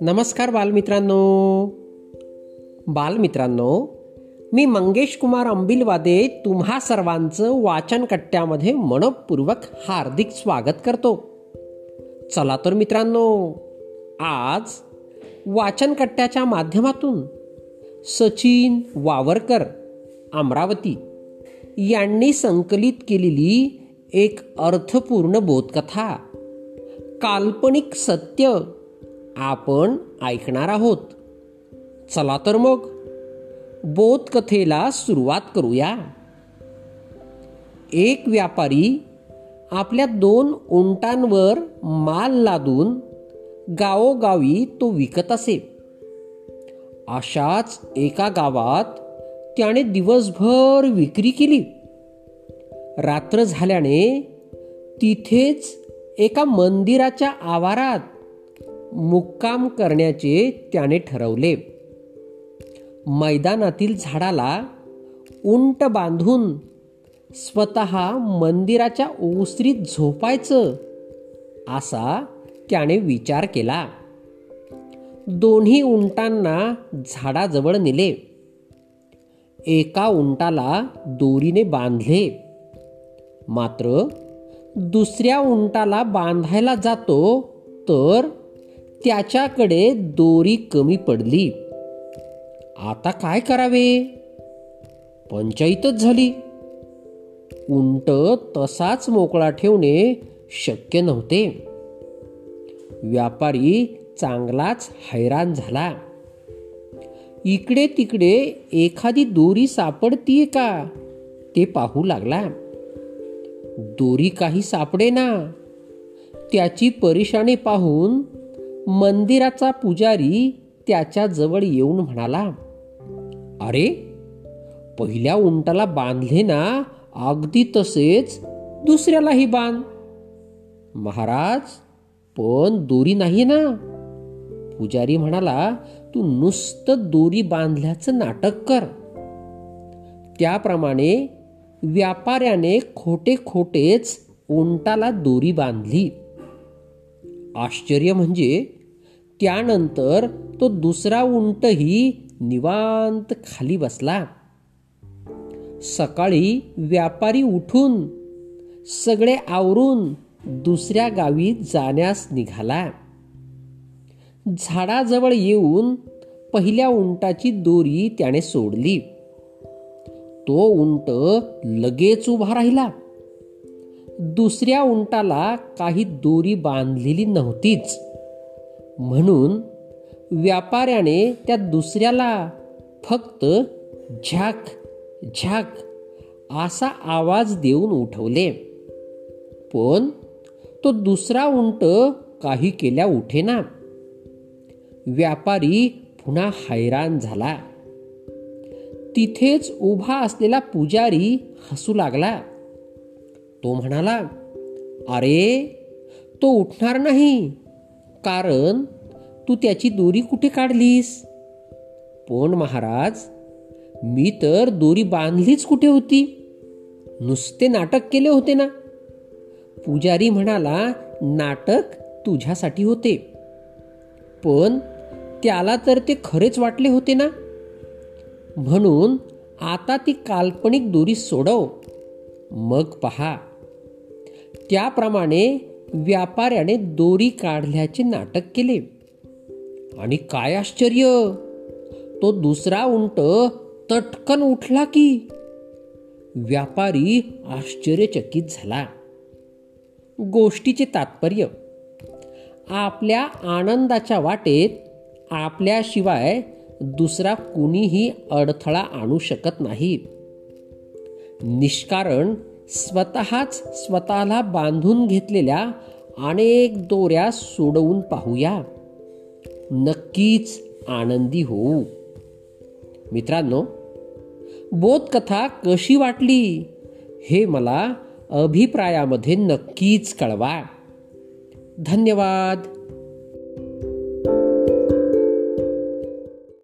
नमस्कार बालमित्रांनो. बालमित्रांनो मी मंगेश कुमार अंबिलवादे तुम्हा सर्वांचं वाचन कट्ट्यामध्ये मनपूर्वक हार्दिक स्वागत करतो. चला तर मित्रांनो आज वाचन कट्ट्याच्या माध्यमातून सचिन वावरकर अमरावती यांनी संकलित केलेली एक अर्थपूर्ण बोधकथा. काल्पनिक सत्य आपण ऐकणार आहोत. चला तर मग बोधकथेला सुरुवात करूया. एक व्यापारी आपल्या दोन उंटांवर माल लादून गावोगावी तो विकत असे. अशाच एका गावात त्याने दिवसभर विक्री केली. रात्र झाल्याने तिथेच एका मंदिराच्या आवारात मुक्काम करण्याचे त्याने ठरवले. मैदानातील झाडाला उंट बांधून स्वतः मंदिराच्या ओसरीत झोपायचं असा त्याने विचार केला. दोन्ही उंटांना झाडाजवळ नेले. एका उंटाला दोरीने बांधले. मात्र दुसऱ्या उंटाला बांधायला जातो तर त्याच्याकडे दोरी कमी पडली. आता काय करावे? पंचायतच झाली. उंट तसाच मोकळा ठेवणे शक्य नव्हते. व्यापारी चांगलाच हैराण झाला. इकडे तिकडे एखादी दोरी सापडतीये का? ते पाहू लागला. दोरी काही सापडे ना. त्याची परेशानी पाहून मंदिराचा पुजारी त्याच्याजवळ येऊन म्हणाला अरे पहिल्या उंटाला बांधले ना अगदी तसेच दुसऱ्यालाही बांध. महाराज पण दोरी नाही ना. पुजारी म्हणाला तू नुसतं दोरी बांधल्याचं नाटक कर. त्याप्रमाणे व्यापाऱ्याने खोटे खोटेच उंटाला दोरी बांधली. आश्चर्य म्हणजे त्यानंतर तो दुसरा उंटही निवांत खाली बसला. सकाळी व्यापारी उठून सगळे आवरून दुसऱ्या गावी जाण्यास निघाला. झाडाजवळ येऊन पहिल्या उंटाची दोरी त्याने सोडली. तो उंट लगेच उभा राहिला. दुसऱ्या उंटाला काही दोरी बांधलेली नव्हतीच. म्हणून व्यापाऱ्याने त्या दुसऱ्याला फक्त झ्याक झ्याक असा आवाज देऊन उठवले. पण तो दुसरा उंट काही केल्या उठेना. व्यापारी पुन्हा हैराण झाला. तिथेच उभा असलेला पुजारी हसू लागला. तो म्हणाला अरे तो उठणार नाही कारण तू त्याची दोरी कुठे काढलीस? पण महाराज मी तर दोरी बांधलीच कुठे होती? नुसते नाटक केले होते ना. पुजारी म्हणाला नाटक तुझ्यासाठी होते पण त्याला तर ते खरेच वाटले होते ना? म्हणून आता ती काल्पनिक दोरी सोडव. मग पहा. त्याप्रमाणे व्यापाऱ्याने दोरी काढल्याचे नाटक केले. आणि काय आश्चर्य! तो दुसरा उंट तटकन उठला की. व्यापारी आश्चर्यचकित झाला. गोष्टीचे तात्पर्य. आपल्या आनंदाच्या वाटेत आपल्याशिवाय दुसरा कुणीही अडथळा आणू शकत नाही. निष्कारण स्वतःच स्वतःला बांधून घेतलेल्या अनेक दोऱ्या सोडवून पाहूया. नक्कीच आनंदी होऊ. मित्रांनो बोधकथा कशी वाटली? हे मला अभिप्रायामध्ये नक्कीच कळवा. धन्यवाद.